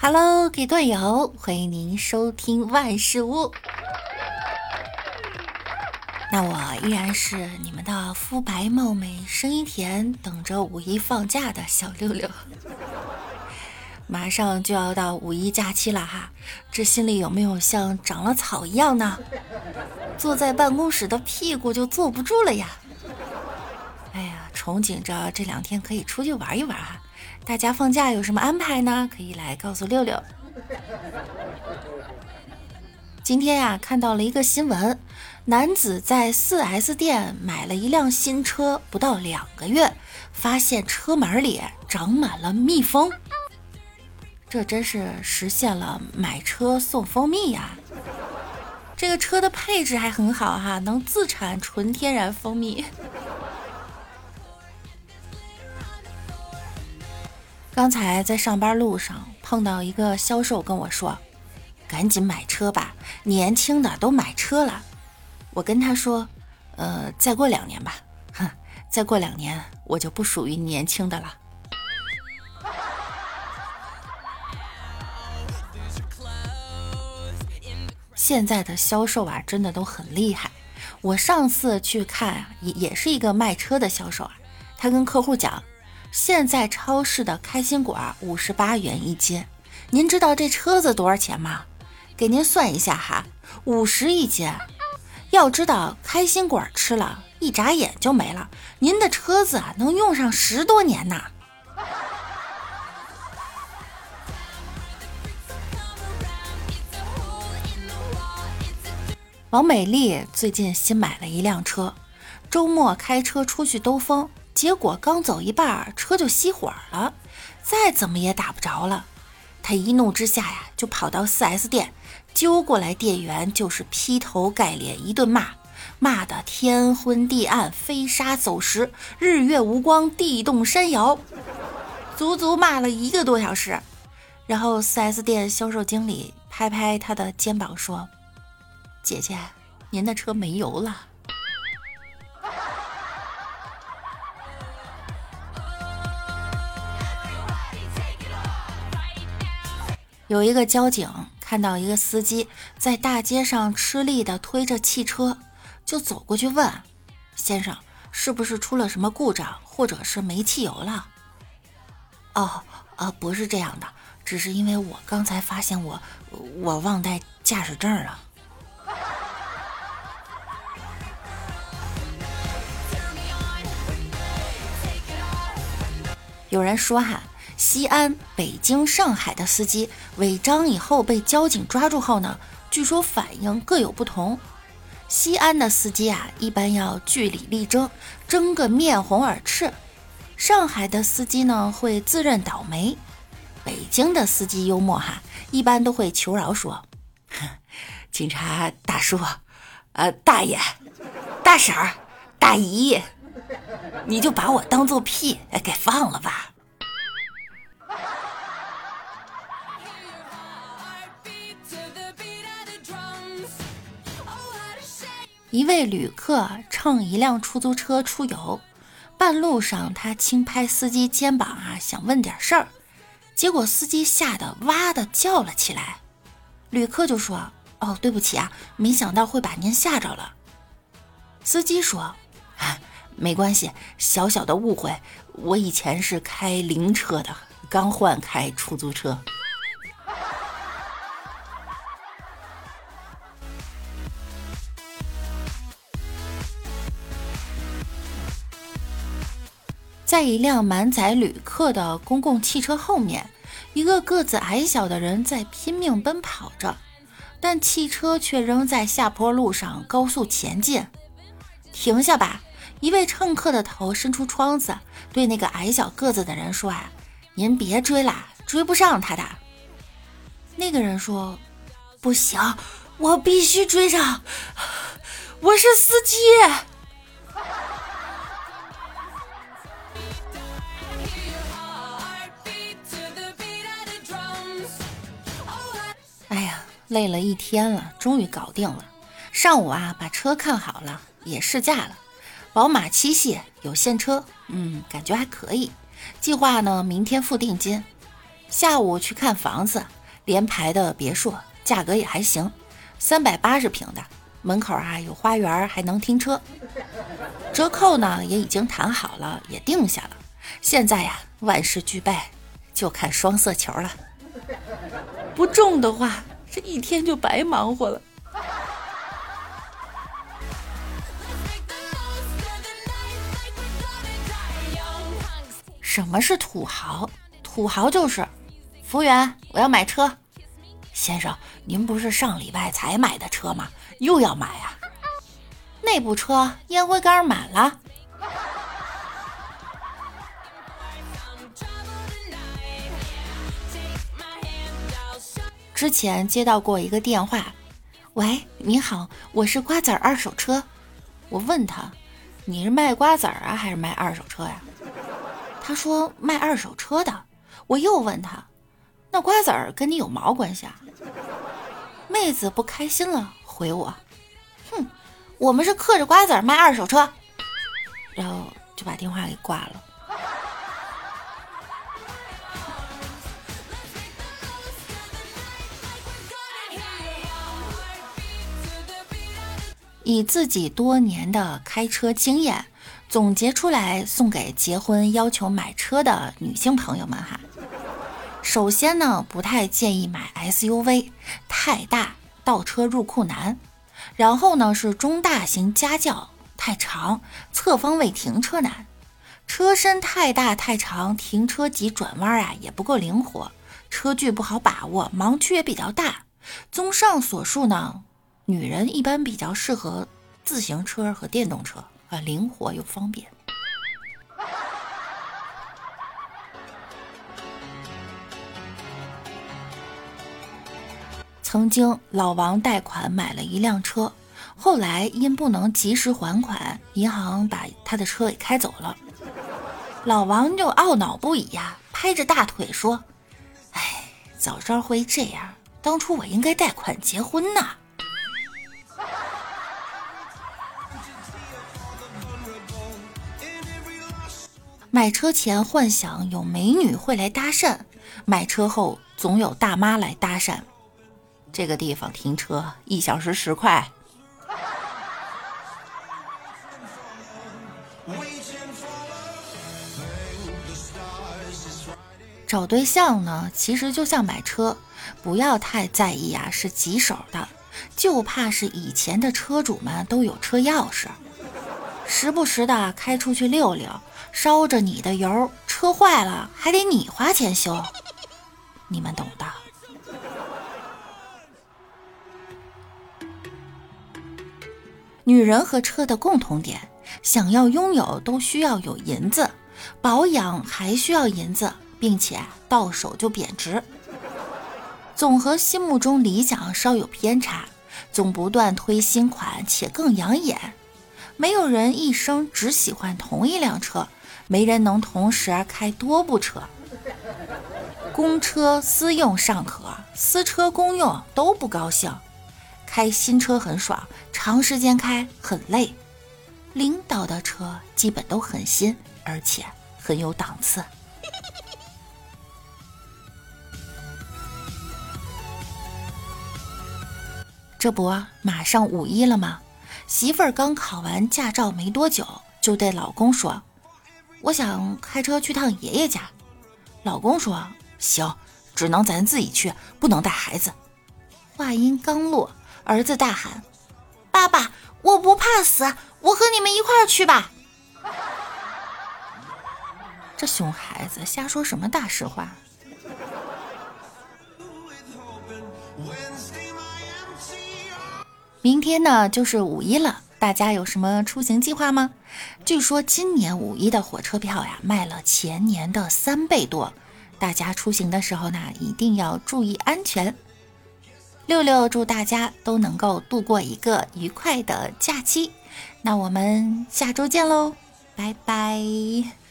Hello，给段友，欢迎您收听万事屋。那我依然是你们的肤白貌美、声音甜，等着五一放假的小六六。马上就要到五一假期了哈，这心里有没有像长了草一样呢？坐在办公室的屁股就坐不住了呀！哎呀，憧憬着这两天可以出去玩一玩哈。大家放假有什么安排呢？可以来告诉六六。今天呀，看到了一个新闻，男子在 4S 店买了一辆新车，不到两个月，发现车门里长满了蜜蜂。这真是实现了买车送蜂蜜呀！这个车的配置还很好哈，能自产纯天然蜂蜜。刚才在上班路上碰到一个销售跟我说：“赶紧买车吧，年轻的都买车了。”我跟他说：“呃，再过两年吧，哼，再过两年我就不属于年轻的了。”现在的销售啊，真的都很厉害。我上次去看，也也是一个卖车的销售啊，他跟客户讲。现在超市的开心果五十八元一斤，您知道这车子多少钱吗？给您算一下哈，五十一斤。要知道开心果吃了一眨眼就没了，您的车子啊能用上十多年呢。王美丽最近新买了一辆车，周末开车出去兜风。结果刚走一半，车就熄火了，再怎么也打不着了。她一怒之下呀，就跑到 4S 店，揪过来店员就是劈头盖脸一顿骂，骂得天昏地暗，飞沙走石，日月无光，地动山摇，足足骂了一个多小时。然后 4S 店销售经理拍拍他的肩膀说：“姐姐，您的车没油了。”有一个交警看到一个司机在大街上吃力的推着汽车，就走过去问：“先生，是不是出了什么故障，或者是没汽油了？”“哦，啊，不是这样的，只是因为我刚才发现我我忘带驾驶证了。”有人说哈。西安、北京、上海的司机违章以后被交警抓住后呢，据说反应各有不同。西安的司机啊，一般要据理力争，争个面红耳赤；上海的司机呢，会自认倒霉；北京的司机幽默哈，一般都会求饶说：“警察大叔，呃，大爷，大婶儿，大姨，你就把我当做屁给放了吧。”一位旅客乘一辆出租车出游，半路上他轻拍司机肩膀啊，想问点事儿，结果司机吓得哇的叫了起来。旅客就说：“哦，对不起啊，没想到会把您吓着了。”司机说：“没关系，小小的误会，我以前是开灵车的，刚换开出租车。”在一辆满载旅客的公共汽车后面，一个个子矮小的人在拼命奔跑着，但汽车却仍在下坡路上高速前进。停下吧！一位乘客的头伸出窗子，对那个矮小个子的人说：“啊，您别追啦，追不上他的。”那个人说：“不行，我必须追上，我是司机。”哎呀累了一天了，终于搞定了。上午啊，把车看好了，也试驾了。宝马七系有现车，嗯，感觉还可以。计划呢，明天付定金，下午去看房子，联排的别墅，价格也还行，三百八十平的，门口啊有花园，还能停车。折扣呢也已经谈好了，也定下了。现在呀，万事俱备，就看双色球了。不中的话，这一天就白忙活了。什么是土豪？土豪就是，服务员，我要买车。先生，您不是上礼拜才买的车吗？又要买啊？那部车烟灰缸满了。之前接到过一个电话，喂，你好，我是瓜子二手车。我问他，你是卖瓜子儿啊，还是卖二手车呀？他说卖二手车的，我又问他，那瓜子儿跟你有毛关系啊？妹子不开心了，回我，哼，我们是嗑着瓜子儿卖二手车，然后就把电话给挂了。以自己多年的开车经验。总结出来送给结婚要求买车的女性朋友们哈。首先呢，不太建议买 SUV，太大倒车入库难。然后呢是中大型家轿，太长侧方位停车难。车身太大太长，停车及转弯啊也不够灵活，车距不好把握，盲区也比较大。综上所述呢，女人一般比较适合自行车和电动车。啊，灵活又方便。曾经老王贷款买了一辆车，后来因不能及时还款，银行把他的车给开走了。老王就懊恼不已呀，拍着大腿说：“哎，早知道会这样，当初我应该贷款结婚呐。”买车前幻想有美女会来搭讪，买车后总有大妈来搭讪。这个地方停车一小时十块。找对象呢，其实就像买车，不要太在意啊，是棘手的，就怕是以前的车主们都有车钥匙，时不时的开出去溜溜。烧着你的油，车坏了还得你花钱修，你们懂的。女人和车的共同点，想要拥有都需要有银子，保养还需要银子，并且到手就贬值，总和心目中理想稍有偏差，总不断推新款且更养眼。没有人一生只喜欢同一辆车。没人能同时开多部车，公车私用尚可，私车公用都不高兴。开新车很爽，长时间开很累。领导的车基本都很新，而且很有档次。这不马上五一了吗？媳妇儿刚考完驾照没多久，就对老公说。我想开车去趟爷爷家，老公说行，只能咱自己去，不能带孩子。话音刚落，儿子大喊：“爸爸，我不怕死，我和你们一块儿去吧！” 这熊孩子瞎说什么大实话？明天呢，就是五一了。大家有什么出行计划吗？据说今年五一的火车票呀卖了前年的三倍多，大家出行的时候呢一定要注意安全。六六祝大家都能够度过一个愉快的假期，那我们下周见喽，拜拜。